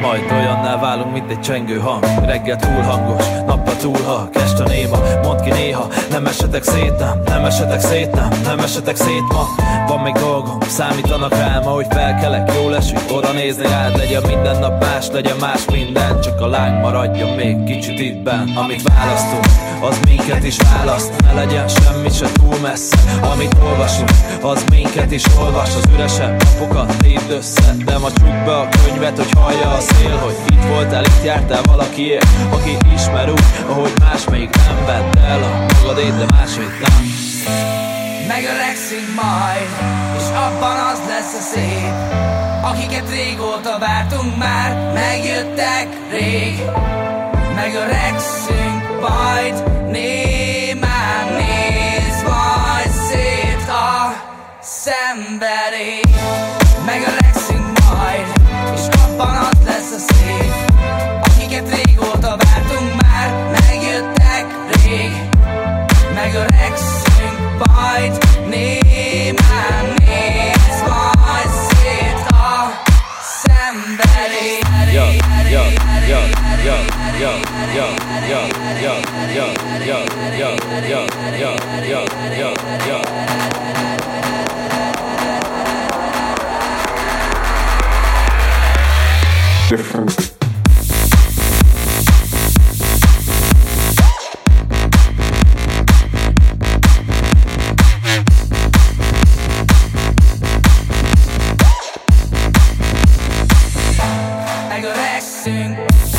Majd olyanná válunk, mint egy csengő hang. Reggel túl hangos, nappal túl ha Este néma, mondd ki néha. Nem esetek szét, nem, nem esetek szét, nem Nem esetek szét ma. Van még dolgom, számítanak rám Ahogy felkelek, jó esik, oda nézni rád Legyen minden nap más, legyen más minden. Csak a láng maradjon még kicsit itt benn Amit választunk, az minket is választ. Ne legyen semmi se túl messze Amit olvasunk, az minket is olvas. Az üresebb napokat tépd össze De ma csuk be a könyvet, hogy hallja a szél Hogy itt voltál, itt jártál valakiért Aki ismer úgy, ahogy más még nem vedd el a magadét, de másét nem. Megöregszünk majd, és abban az lesz a szép Akiket régóta vártunk már, megjöttek rég. Megöregszünk majd, némán néz majd szét a szemberé Megöregszünk Yo, yo, yo, yo, yo, yo, yo, yo, yo, yo, yo, yo, yo, yo, yo, yo. Different. sing.